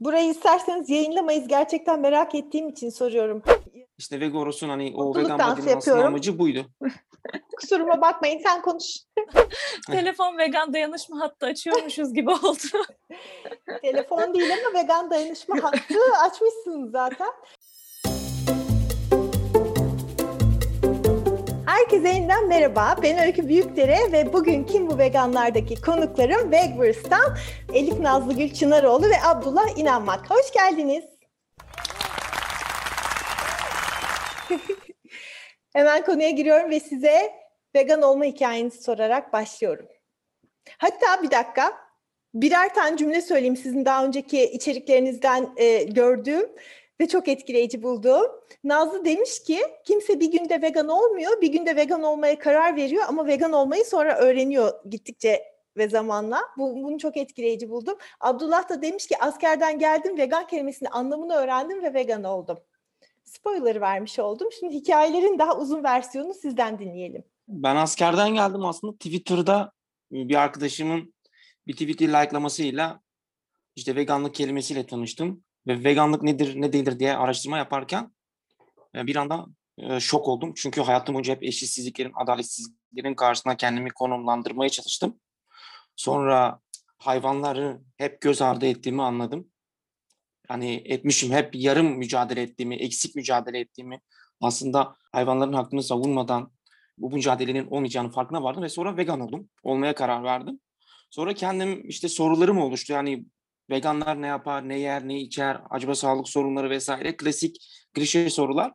Burayı isterseniz yayınlamayız. Gerçekten merak ettiğim için soruyorum. İşte Vegoros'un hani o Mutluluk vegan aslında yapıyorum. amacı buydu. Kusuruma bakmayın sen konuş. Telefon vegan dayanışma hattı açıyormuşuz gibi oldu. Telefon değil ama vegan dayanışma hattı açmışsınız zaten. Herkese yeniden merhaba. Ben Öykü Büyükdere ve bugün Kim Bu Veganlar'daki konuklarım Vegvers'tan Elif Nazlı Gül Çınaroğlu ve Abdullah İnanmak. Hoş geldiniz. Hemen konuya giriyorum ve size vegan olma hikayenizi sorarak başlıyorum. Hatta bir dakika, birer tane cümle söyleyeyim sizin daha önceki içeriklerinizden e, gördüğüm ve çok etkileyici bulduğum. Nazlı demiş ki kimse bir günde vegan olmuyor, bir günde vegan olmaya karar veriyor ama vegan olmayı sonra öğreniyor gittikçe ve zamanla. Bu, bunu çok etkileyici buldum. Abdullah da demiş ki askerden geldim, vegan kelimesinin anlamını öğrendim ve vegan oldum. Spoiler vermiş oldum. Şimdi hikayelerin daha uzun versiyonunu sizden dinleyelim. Ben askerden geldim aslında Twitter'da bir arkadaşımın bir tweet'i likelamasıyla işte veganlık kelimesiyle tanıştım. Ve veganlık nedir ne değildir diye araştırma yaparken e, bir anda e, şok oldum. Çünkü hayatım boyunca hep eşitsizliklerin, adaletsizliklerin karşısına kendimi konumlandırmaya çalıştım. Sonra hayvanları hep göz ardı ettiğimi anladım. Hani etmişim hep yarım mücadele ettiğimi, eksik mücadele ettiğimi aslında hayvanların hakkını savunmadan bu mücadelenin olmayacağını farkına vardım ve sonra vegan oldum. Olmaya karar verdim. Sonra kendim işte sorularım oluştu. Yani veganlar ne yapar, ne yer, ne içer, acaba sağlık sorunları vesaire klasik klişe sorular.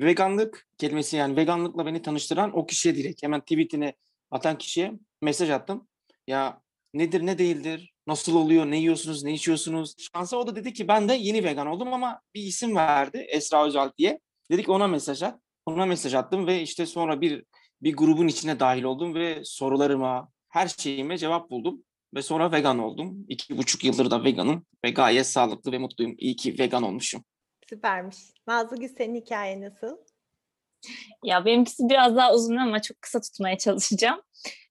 Veganlık kelimesi yani veganlıkla beni tanıştıran o kişiye direkt hemen tweetini atan kişiye mesaj attım. Ya nedir ne değildir, nasıl oluyor, ne yiyorsunuz, ne içiyorsunuz. Şansa o da dedi ki ben de yeni vegan oldum ama bir isim verdi Esra Özal diye. Dedik ona mesaj at. Ona mesaj attım ve işte sonra bir bir grubun içine dahil oldum ve sorularıma, her şeyime cevap buldum. Ve sonra vegan oldum. İki buçuk yıldır da veganım ve gayet sağlıklı ve mutluyum. İyi ki vegan olmuşum. Süpermiş. Nazlı Gül senin hikayen nasıl? Ya benimkisi biraz daha uzun ama çok kısa tutmaya çalışacağım.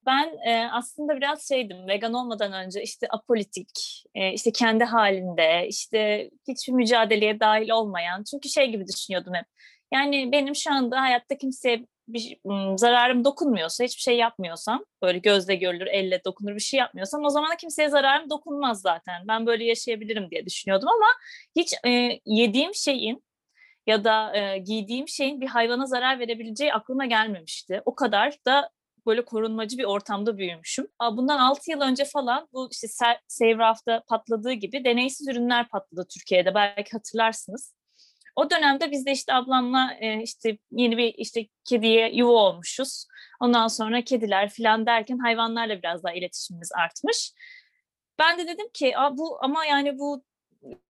Ben e, aslında biraz şeydim vegan olmadan önce işte apolitik, e, işte kendi halinde, işte hiçbir mücadeleye dahil olmayan. Çünkü şey gibi düşünüyordum hep. Yani benim şu anda hayatta kimseye bir zararım dokunmuyorsa, hiçbir şey yapmıyorsam, böyle gözle görülür, elle dokunur bir şey yapmıyorsam o zaman da kimseye zararım dokunmaz zaten. Ben böyle yaşayabilirim diye düşünüyordum ama hiç e, yediğim şeyin ya da e, giydiğim şeyin bir hayvana zarar verebileceği aklıma gelmemişti. O kadar da böyle korunmacı bir ortamda büyümüşüm. Bundan 6 yıl önce falan bu işte Raft'ta patladığı gibi deneysiz ürünler patladı Türkiye'de. Belki hatırlarsınız. O dönemde biz de işte ablamla e, işte yeni bir işte kediye yuva olmuşuz. Ondan sonra kediler falan derken hayvanlarla biraz daha iletişimimiz artmış. Ben de dedim ki bu ama yani bu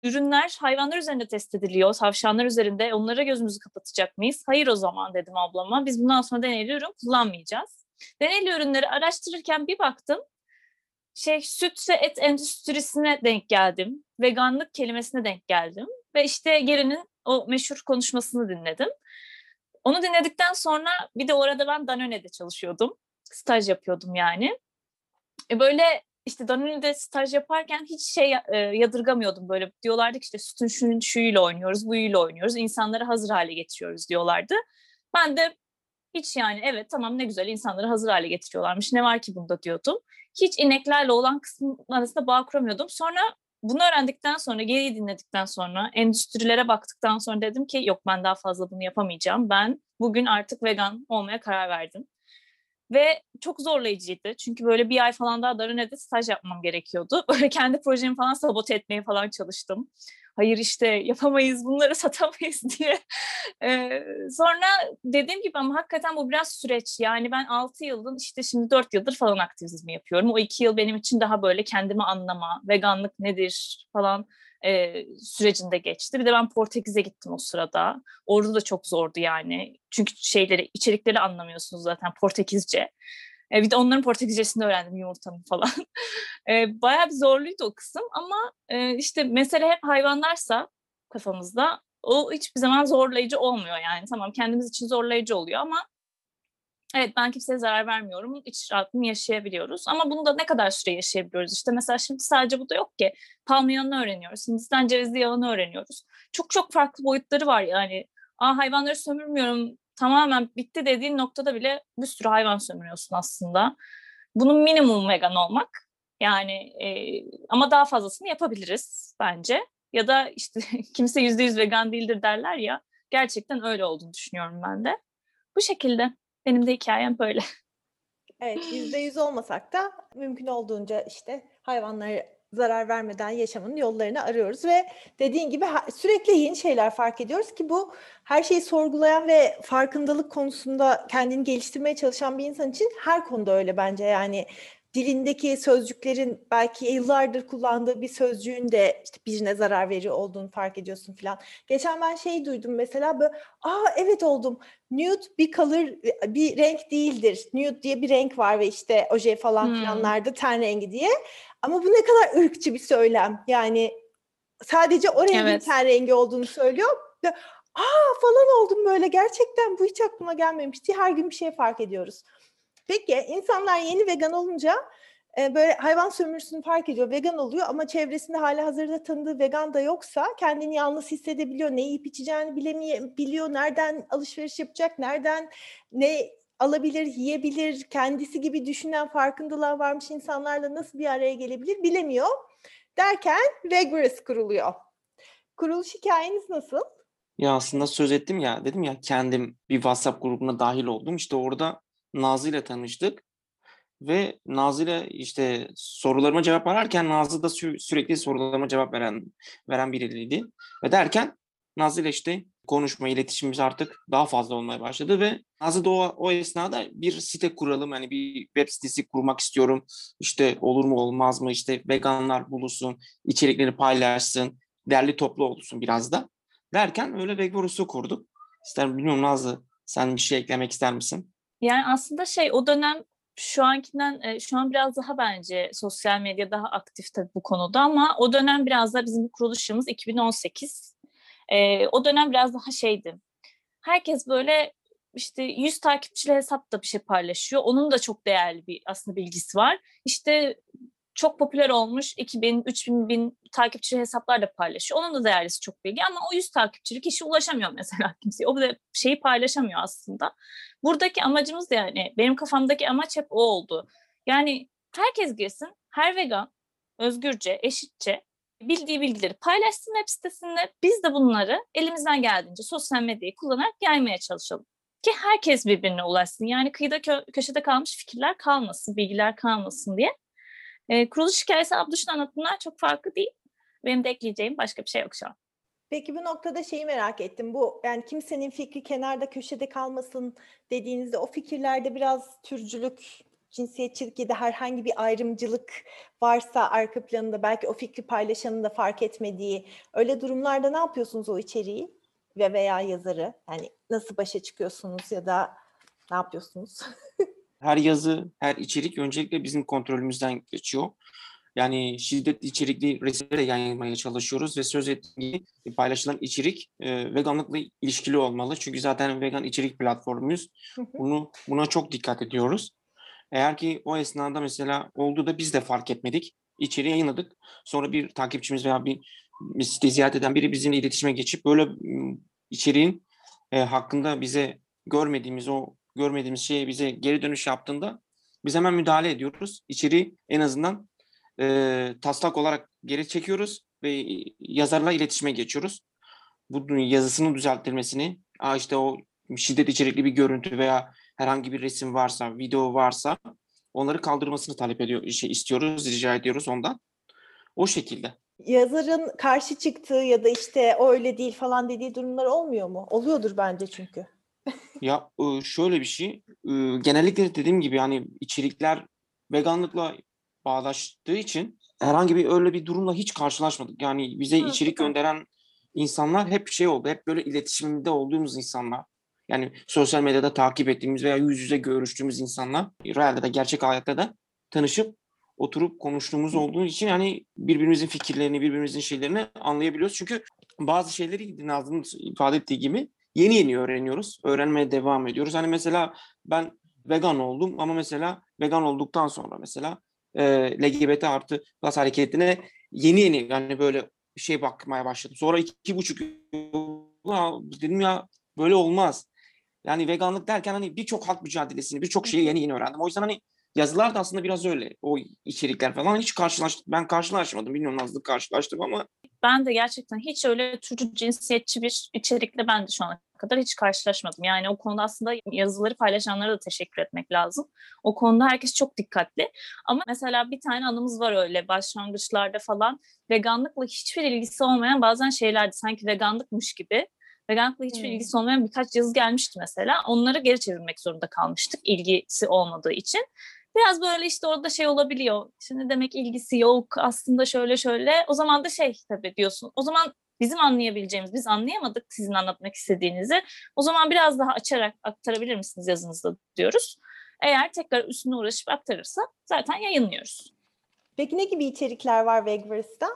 ürünler hayvanlar üzerinde test ediliyor. Tavşanlar üzerinde. Onlara gözümüzü kapatacak mıyız? Hayır o zaman dedim ablama. Biz bundan sonra deneyli ürün kullanmayacağız. Deneyli ürünleri araştırırken bir baktım. Şey süt ve et endüstrisine denk geldim. Veganlık kelimesine denk geldim. Ve işte Geri'nin o meşhur konuşmasını dinledim. Onu dinledikten sonra bir de orada ben Danone'de çalışıyordum. Staj yapıyordum yani. E böyle işte Danone'de staj yaparken hiç şey e, yadırgamıyordum böyle. Diyorlardı ki işte sütün şunun şuyuyla oynuyoruz, buyuyla oynuyoruz. İnsanları hazır hale getiriyoruz diyorlardı. Ben de hiç yani evet tamam ne güzel insanları hazır hale getiriyorlarmış. Ne var ki bunda diyordum. Hiç ineklerle olan kısmın arasında bağ kuramıyordum. Sonra bunu öğrendikten sonra, geriyi dinledikten sonra, endüstrilere baktıktan sonra dedim ki yok ben daha fazla bunu yapamayacağım. Ben bugün artık vegan olmaya karar verdim. Ve çok zorlayıcıydı. Çünkü böyle bir ay falan daha Danone'de staj yapmam gerekiyordu. Böyle kendi projemi falan sabote etmeye falan çalıştım. Hayır işte yapamayız bunları satamayız diye. Ee, sonra dediğim gibi ama hakikaten bu biraz süreç. Yani ben 6 yılın işte şimdi 4 yıldır falan aktivizmi yapıyorum. O 2 yıl benim için daha böyle kendimi anlama, veganlık nedir falan e, sürecinde geçti. Bir de ben Portekiz'e gittim o sırada. Orada da çok zordu yani. Çünkü şeyleri, içerikleri anlamıyorsunuz zaten Portekizce. E, bir de onların Portekizcesini öğrendim yumurtanın falan. e, bayağı bir zorluydu o kısım ama e, işte mesele hep hayvanlarsa kafamızda o hiçbir zaman zorlayıcı olmuyor yani. Tamam kendimiz için zorlayıcı oluyor ama evet ben kimseye zarar vermiyorum. İç rahatını yaşayabiliyoruz. Ama bunu da ne kadar süre yaşayabiliyoruz? İşte mesela şimdi sadece bu da yok ki. Palm yağını öğreniyoruz. Hindistan cevizi yağını öğreniyoruz. Çok çok farklı boyutları var yani. Aa hayvanları sömürmüyorum tamamen bitti dediğin noktada bile bir sürü hayvan sömürüyorsun aslında. Bunun minimum vegan olmak. Yani e, ama daha fazlasını yapabiliriz bence. Ya da işte kimse yüzde yüz vegan değildir derler ya. Gerçekten öyle olduğunu düşünüyorum ben de. Bu şekilde. Benim de hikayem böyle. Evet yüzde yüz olmasak da mümkün olduğunca işte hayvanlara zarar vermeden yaşamanın yollarını arıyoruz ve dediğin gibi sürekli yeni şeyler fark ediyoruz ki bu her şeyi sorgulayan ve farkındalık konusunda kendini geliştirmeye çalışan bir insan için her konuda öyle bence yani dilindeki sözcüklerin belki yıllardır kullandığı bir sözcüğün de işte birine zarar veriyor olduğunu fark ediyorsun falan. Geçen ben şey duydum mesela böyle aa evet oldum nude bir color bir renk değildir. Nude diye bir renk var ve işte oje falan hmm. filanlarda ten rengi diye. Ama bu ne kadar ırkçı bir söylem. Yani sadece o rengin evet. ten rengi olduğunu söylüyor. Aa falan oldum böyle gerçekten bu hiç aklıma gelmemişti. Her gün bir şey fark ediyoruz. Peki insanlar yeni vegan olunca e, böyle hayvan sömürüsünü fark ediyor, vegan oluyor ama çevresinde hala hazırda tanıdığı vegan da yoksa kendini yalnız hissedebiliyor, ne yiyip içeceğini bilemiyor, nereden alışveriş yapacak, nereden ne alabilir, yiyebilir, kendisi gibi düşünen farkındalığa varmış insanlarla nasıl bir araya gelebilir bilemiyor. Derken Vegverse kuruluyor. Kuruluş hikayeniz nasıl? Ya aslında söz ettim ya dedim ya kendim bir WhatsApp grubuna dahil oldum. İşte orada Nazlı ile tanıştık. Ve Nazlı ile işte sorularıma cevap ararken Nazlı da sü- sürekli sorularıma cevap veren veren biriydi. Ve derken Nazlı ile işte konuşma, iletişimimiz artık daha fazla olmaya başladı ve Nazlı da o, o esnada bir site kuralım, hani bir web sitesi kurmak istiyorum. İşte olur mu olmaz mı, işte veganlar buluşsun, içerikleri paylaşsın, derli toplu olsun biraz da. Derken öyle Vegorus'u kurduk. İster bilmiyorum Nazlı sen bir şey eklemek ister misin? Yani aslında şey o dönem şu ankinden şu an biraz daha bence sosyal medya daha aktif tabii bu konuda ama o dönem biraz da bizim kuruluşumuz 2018. E, o dönem biraz daha şeydi. Herkes böyle işte 100 takipçili hesapta bir şey paylaşıyor. Onun da çok değerli bir aslında bilgisi var. İşte çok popüler olmuş 2000, 3000 bin takipçi hesaplarla paylaşıyor. Onun da değerlisi çok bilgi ama o 100 takipçili kişi ulaşamıyor mesela kimseye. O da şeyi paylaşamıyor aslında. Buradaki amacımız da yani benim kafamdaki amaç hep o oldu. Yani herkes girsin, her vegan özgürce, eşitçe bildiği bilgileri paylaşsın web sitesinde. Biz de bunları elimizden geldiğince sosyal medyayı kullanarak yaymaya çalışalım. Ki herkes birbirine ulaşsın. Yani kıyıda kö- köşede kalmış fikirler kalmasın, bilgiler kalmasın diye. E, kuruluş hikayesi Abduş'un anlatımından çok farklı değil. Benim de ekleyeceğim başka bir şey yok şu an. Peki bu noktada şeyi merak ettim. Bu yani kimsenin fikri kenarda köşede kalmasın dediğinizde o fikirlerde biraz türcülük, cinsiyetçilik ya da herhangi bir ayrımcılık varsa arka planında belki o fikri paylaşanın da fark etmediği öyle durumlarda ne yapıyorsunuz o içeriği ve veya yazarı? Yani nasıl başa çıkıyorsunuz ya da ne yapıyorsunuz? her yazı, her içerik öncelikle bizim kontrolümüzden geçiyor. Yani şiddet içerikli resimleri yayınlamaya çalışıyoruz ve söz ettiğim paylaşılan içerik e, veganlıkla ilişkili olmalı. Çünkü zaten vegan içerik platformuyuz. Bunu buna çok dikkat ediyoruz. Eğer ki o esnada mesela oldu da biz de fark etmedik. İçeriği yayınladık. Sonra bir takipçimiz veya bir, bir site ziyaret eden biri bizimle iletişime geçip böyle içeriğin e, hakkında bize görmediğimiz o görmediğimiz şeye bize geri dönüş yaptığında biz hemen müdahale ediyoruz. İçeriği en azından e, taslak olarak geri çekiyoruz ve yazarla iletişime geçiyoruz. Bu yazısının düzeltilmesini, aa işte o şiddet içerikli bir görüntü veya herhangi bir resim varsa, video varsa onları kaldırmasını talep ediyor, şey istiyoruz, rica ediyoruz ondan. O şekilde. Yazarın karşı çıktığı ya da işte o öyle değil falan dediği durumlar olmuyor mu? Oluyordur bence çünkü. Ya şöyle bir şey, genellikle dediğim gibi yani içerikler veganlıkla bağdaştığı için herhangi bir öyle bir durumla hiç karşılaşmadık. Yani bize ha, içerik gönderen insanlar hep şey oldu, hep böyle iletişimde olduğumuz insanlar. Yani sosyal medyada takip ettiğimiz veya yüz yüze görüştüğümüz insanlar, realde de gerçek hayatta da tanışıp oturup konuştuğumuz olduğu için yani birbirimizin fikirlerini, birbirimizin şeylerini anlayabiliyoruz. Çünkü bazı şeyleri Nazlı'nın ifade ettiği gibi yeni yeni öğreniyoruz. Öğrenmeye devam ediyoruz. Hani mesela ben vegan oldum ama mesela vegan olduktan sonra mesela e, LGBT artı plus hareketine yeni yeni yani böyle şey bakmaya başladım. Sonra iki buçuk yıl dedim ya böyle olmaz. Yani veganlık derken hani birçok halk mücadelesini, birçok şeyi yeni yeni öğrendim. O yüzden hani yazılar da aslında biraz öyle. O içerikler falan hiç karşılaş ben karşılaşmadım. Bilmiyorum Nazlı karşılaştım ama ben de gerçekten hiç öyle türcü cinsiyetçi bir içerikle ben de şu ana kadar hiç karşılaşmadım. Yani o konuda aslında yazıları paylaşanlara da teşekkür etmek lazım. O konuda herkes çok dikkatli. Ama mesela bir tane anımız var öyle başlangıçlarda falan. Veganlıkla hiçbir ilgisi olmayan bazen şeylerdi. Sanki veganlıkmış gibi. Veganlıkla hiçbir hmm. ilgisi olmayan birkaç yazı gelmişti mesela. Onları geri çevirmek zorunda kalmıştık ilgisi olmadığı için. Biraz böyle işte orada şey olabiliyor. Şimdi demek ilgisi yok aslında şöyle şöyle. O zaman da şey tabii diyorsun. O zaman bizim anlayabileceğimiz, biz anlayamadık sizin anlatmak istediğinizi. O zaman biraz daha açarak aktarabilir misiniz yazınızda diyoruz. Eğer tekrar üstüne uğraşıp aktarırsa zaten yayınlıyoruz. Peki ne gibi içerikler var Wegvers'ta?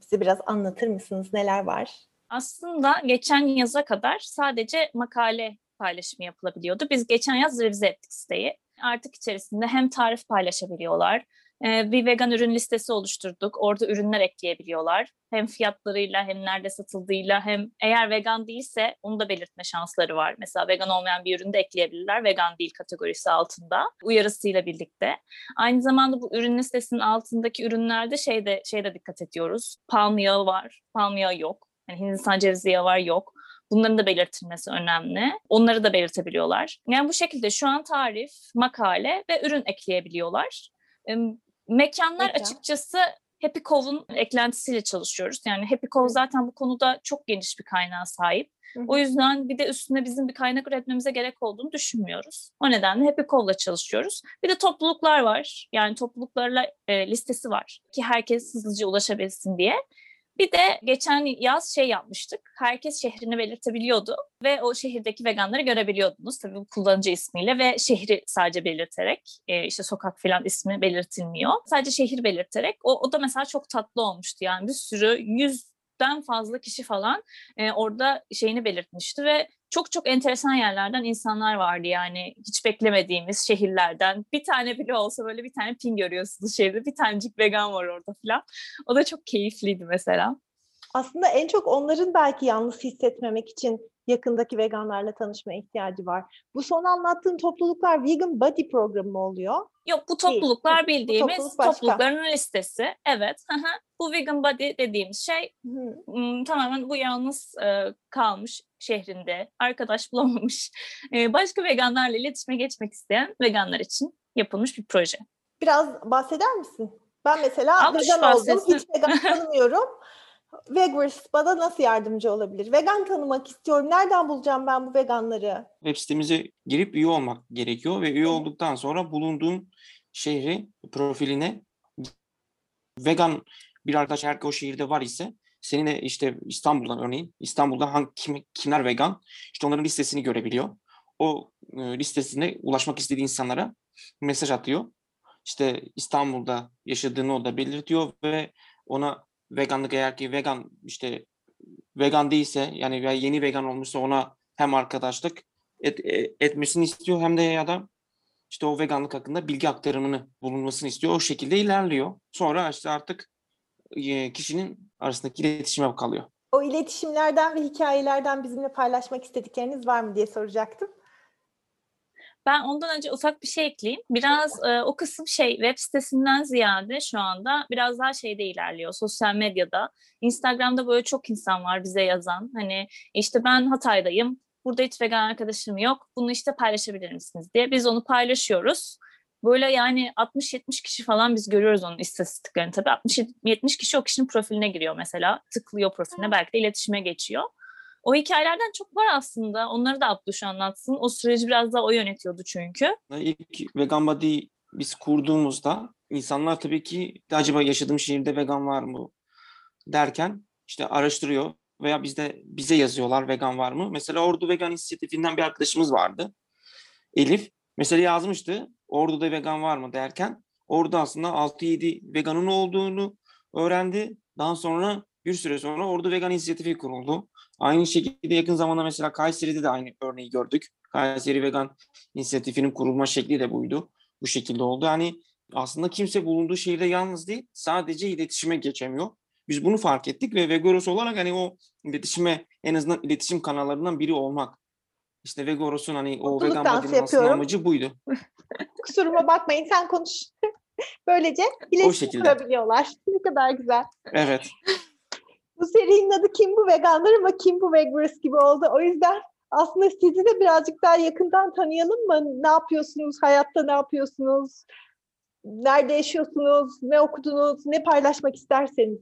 Bize biraz anlatır mısınız? Neler var? Aslında geçen yaza kadar sadece makale paylaşımı yapılabiliyordu. Biz geçen yaz revize ettik siteyi. Artık içerisinde hem tarif paylaşabiliyorlar, bir vegan ürün listesi oluşturduk. Orada ürünler ekleyebiliyorlar. Hem fiyatlarıyla hem nerede satıldığıyla hem eğer vegan değilse onu da belirtme şansları var. Mesela vegan olmayan bir ürünü de ekleyebilirler. Vegan değil kategorisi altında. Uyarısıyla birlikte. Aynı zamanda bu ürün listesinin altındaki ürünlerde şeyde şeyde dikkat ediyoruz. Palm yağı var, palm yağı yok. Yani Hindistan cevizi yağı var yok. Bunların da belirtilmesi önemli. Onları da belirtebiliyorlar. Yani bu şekilde şu an tarif, makale ve ürün ekleyebiliyorlar. Mekanlar Mekan. açıkçası Happy Cove'un eklentisiyle çalışıyoruz. Yani Happy Cove zaten bu konuda çok geniş bir kaynağa sahip. Hı. O yüzden bir de üstüne bizim bir kaynak üretmemize gerek olduğunu düşünmüyoruz. O nedenle Happy Cove'la çalışıyoruz. Bir de topluluklar var. Yani topluluklarla e, listesi var ki herkes hızlıca ulaşabilsin diye. Bir de geçen yaz şey yapmıştık. Herkes şehrini belirtebiliyordu ve o şehirdeki veganları görebiliyordunuz. Tabii bu kullanıcı ismiyle ve şehri sadece belirterek. E, işte sokak falan ismi belirtilmiyor. Sadece şehir belirterek. O, o da mesela çok tatlı olmuştu. Yani bir sürü yüz den fazla kişi falan e, orada şeyini belirtmişti ve çok çok enteresan yerlerden insanlar vardı yani hiç beklemediğimiz şehirlerden. Bir tane bile olsa böyle bir tane pin görüyorsunuz şehirde. Bir tanecik vegan var orada falan. O da çok keyifliydi mesela. Aslında en çok onların belki yalnız hissetmemek için yakındaki veganlarla tanışma ihtiyacı var. Bu son anlattığın topluluklar Vegan Body programı mı oluyor? Yok bu topluluklar Değil. bildiğimiz bu topluluk toplulukların listesi. Evet. bu Vegan Body dediğimiz şey Hı. tamamen bu yalnız e, kalmış şehrinde arkadaş bulamamış e, başka veganlarla iletişime geçmek isteyen veganlar için yapılmış bir proje. Biraz bahseder misin? Ben mesela vegan oldum, hiç vegan tanımıyorum. Vegvers bana nasıl yardımcı olabilir? Vegan tanımak istiyorum. Nereden bulacağım ben bu veganları? Web sitemize girip üye olmak gerekiyor ve üye olduktan sonra bulunduğun şehri profiline vegan bir arkadaş ki o şehirde var ise seninle işte İstanbul'dan örneğin İstanbul'da hangi kim, kimler vegan işte onların listesini görebiliyor. O e, listesine ulaşmak istediği insanlara mesaj atıyor. İşte İstanbul'da yaşadığını o da belirtiyor ve ona veganlık eğer ki vegan işte vegan değilse yani yeni vegan olmuşsa ona hem arkadaşlık et, e, etmesini istiyor hem de ya da işte o veganlık hakkında bilgi aktarımını bulunmasını istiyor. O şekilde ilerliyor. Sonra işte artık e, kişinin arasındaki iletişime kalıyor. O iletişimlerden ve hikayelerden bizimle paylaşmak istedikleriniz var mı diye soracaktım. Ben ondan önce ufak bir şey ekleyeyim. Biraz e, o kısım şey web sitesinden ziyade şu anda biraz daha şeyde ilerliyor. Sosyal medyada. Instagram'da böyle çok insan var bize yazan. Hani işte ben Hatay'dayım. Burada hiç vegan arkadaşım yok. Bunu işte paylaşabilir misiniz diye. Biz onu paylaşıyoruz. Böyle yani 60-70 kişi falan biz görüyoruz onun istatistiklerini tabii. 60-70 kişi o kişinin profiline giriyor mesela. Tıklıyor profiline belki de iletişime geçiyor. O hikayelerden çok var aslında. Onları da Abduş anlatsın. O süreci biraz daha o yönetiyordu çünkü. İlk Vegan Body biz kurduğumuzda insanlar tabii ki acaba yaşadığım şehirde vegan var mı derken işte araştırıyor veya bizde bize yazıyorlar vegan var mı? Mesela Ordu Vegan İnisiyatifinden bir arkadaşımız vardı. Elif. Mesela yazmıştı Ordu'da vegan var mı derken orada aslında 6-7 veganın olduğunu öğrendi. Daha sonra bir süre sonra orada vegan inisiyatifi kuruldu. Aynı şekilde yakın zamanda mesela Kayseri'de de aynı örneği gördük. Kayseri Vegan İnisiyatifinin kurulma şekli de buydu. Bu şekilde oldu. Yani aslında kimse bulunduğu şehirde yalnız değil, sadece iletişime geçemiyor. Biz bunu fark ettik ve Vegoros olarak hani o iletişime en azından iletişim kanallarından biri olmak. İşte Vegoros'un hani o Mutluluk vegan yapıyorum. amacı buydu. Kusuruma bakmayın sen konuş. Böylece iletişim kurabiliyorlar. Ne kadar güzel. Evet. Bu serinin adı Kim Bu Veganlar ama Kim Bu Veganos gibi oldu. O yüzden aslında sizi de birazcık daha yakından tanıyalım mı? Ne yapıyorsunuz? Hayatta ne yapıyorsunuz? Nerede yaşıyorsunuz? Ne okudunuz? Ne paylaşmak isterseniz.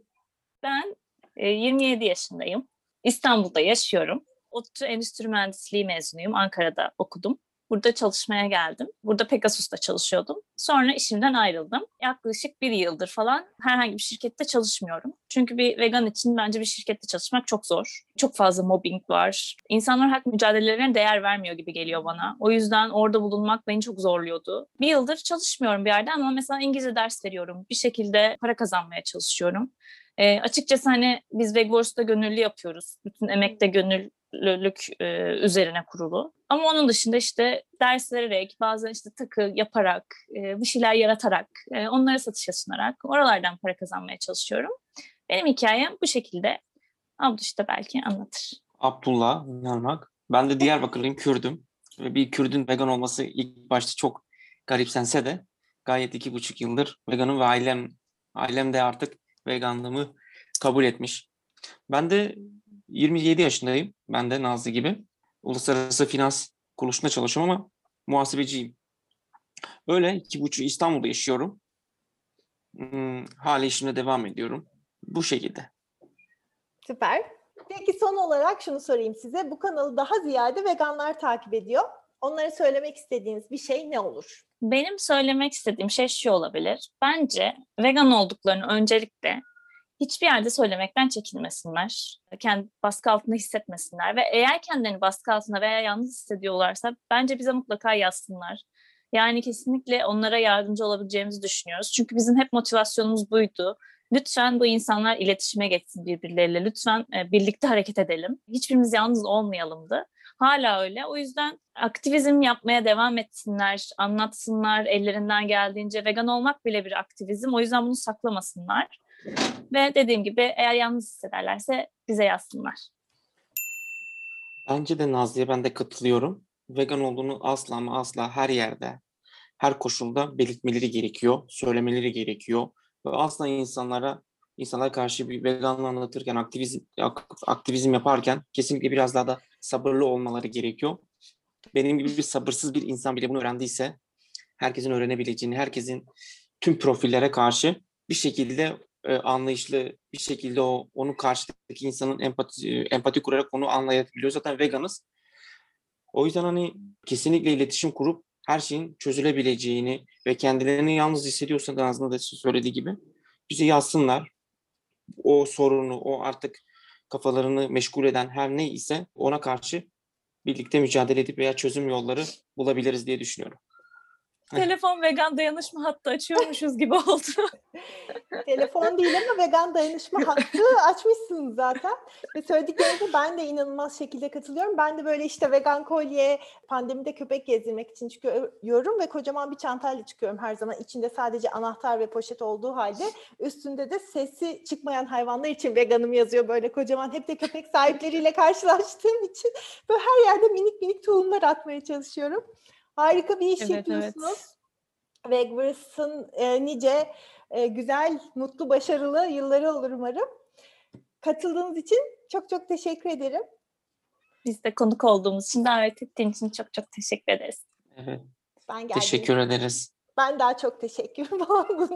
Ben e, 27 yaşındayım. İstanbul'da yaşıyorum. ODTÜ Endüstri Mühendisliği mezunuyum. Ankara'da okudum. Burada çalışmaya geldim. Burada Pegasus'ta çalışıyordum. Sonra işimden ayrıldım. Yaklaşık bir yıldır falan herhangi bir şirkette çalışmıyorum. Çünkü bir vegan için bence bir şirkette çalışmak çok zor. Çok fazla mobbing var. İnsanlar hak mücadelelerine değer vermiyor gibi geliyor bana. O yüzden orada bulunmak beni çok zorluyordu. Bir yıldır çalışmıyorum bir yerde ama mesela İngilizce ders veriyorum. Bir şekilde para kazanmaya çalışıyorum. E, açıkçası hani biz Vegors'ta gönüllü yapıyoruz. Bütün emekte gönüllülük e, üzerine kurulu. Ama onun dışında işte ders vererek, bazen işte takı yaparak, e, bir şeyler yaratarak, e, onları satışa sunarak oralardan para kazanmaya çalışıyorum. Benim hikayem bu şekilde. Abdüş de belki anlatır. Abdullah inanmak. Ben de Diyarbakırlıyım, Kürdüm. Bir Kürdün vegan olması ilk başta çok garipsense de gayet iki buçuk yıldır veganım ve ailem ailem de artık veganlığımı kabul etmiş. Ben de 27 yaşındayım. Ben de Nazlı gibi. Uluslararası finans kuruluşunda çalışıyorum ama muhasebeciyim. Öyle iki buçuk İstanbul'da yaşıyorum. Hmm, hala işime devam ediyorum. Bu şekilde. Süper. Peki son olarak şunu sorayım size. Bu kanalı daha ziyade veganlar takip ediyor. Onlara söylemek istediğiniz bir şey ne olur? Benim söylemek istediğim şey şu olabilir. Bence vegan olduklarını öncelikle hiçbir yerde söylemekten çekinmesinler. Kendi baskı altında hissetmesinler ve eğer kendilerini baskı altında veya yalnız hissediyorlarsa bence bize mutlaka yazsınlar. Yani kesinlikle onlara yardımcı olabileceğimizi düşünüyoruz. Çünkü bizim hep motivasyonumuz buydu. Lütfen bu insanlar iletişime geçsin birbirleriyle. Lütfen e, birlikte hareket edelim. Hiçbirimiz yalnız olmayalımdı. Hala öyle. O yüzden aktivizm yapmaya devam etsinler, anlatsınlar ellerinden geldiğince. Vegan olmak bile bir aktivizm. O yüzden bunu saklamasınlar. Ve dediğim gibi eğer yalnız hissederlerse bize yazsınlar. Bence de Nazlı'ya ben de katılıyorum. Vegan olduğunu asla ama asla her yerde, her koşulda belirtmeleri gerekiyor, söylemeleri gerekiyor. Ve asla insanlara, insanlara karşı bir veganlığı anlatırken, aktivizm, ak- aktivizm yaparken kesinlikle biraz daha da sabırlı olmaları gerekiyor. Benim gibi bir sabırsız bir insan bile bunu öğrendiyse, herkesin öğrenebileceğini, herkesin tüm profillere karşı bir şekilde e, anlayışlı bir şekilde o onun karşıdaki insanın empati e, empati kurarak onu anlayabiliyor. Zaten veganız. O yüzden hani kesinlikle iletişim kurup her şeyin çözülebileceğini ve kendilerini yalnız hissediyorsa da aslında da söylediği gibi bize yazsınlar. O sorunu, o artık kafalarını meşgul eden her ne ise ona karşı birlikte mücadele edip veya çözüm yolları bulabiliriz diye düşünüyorum. Telefon vegan dayanışma hattı açıyormuşuz gibi oldu. Telefon değil ama vegan dayanışma hattı açmışsınız zaten. Ve söylediklerinize ben de inanılmaz şekilde katılıyorum. Ben de böyle işte vegan kolye, pandemide köpek gezdirmek için çıkıyorum ve kocaman bir çantayla çıkıyorum her zaman. İçinde sadece anahtar ve poşet olduğu halde üstünde de sesi çıkmayan hayvanlar için veganım yazıyor böyle kocaman. Hep de köpek sahipleriyle karşılaştığım için böyle her yerde minik minik tohumlar atmaya çalışıyorum. Harika bir iş Evet, evet. yapıyorsunuz. Vegas'ın e, nice e, güzel, mutlu, başarılı yılları olur umarım. Katıldığınız için çok çok teşekkür ederim. Biz de konuk olduğumuz için, davet ettiğin için çok çok teşekkür ederiz. Evet. Ben geldim. Teşekkür ederiz. Ben daha çok teşekkür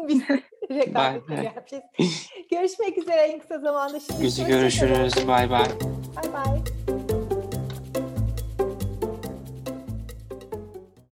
bir rekabetini Bye. yapacağız. Görüşmek üzere en kısa zamanda. Şimdi Gözü hoşça kalın. görüşürüz. Bay bay.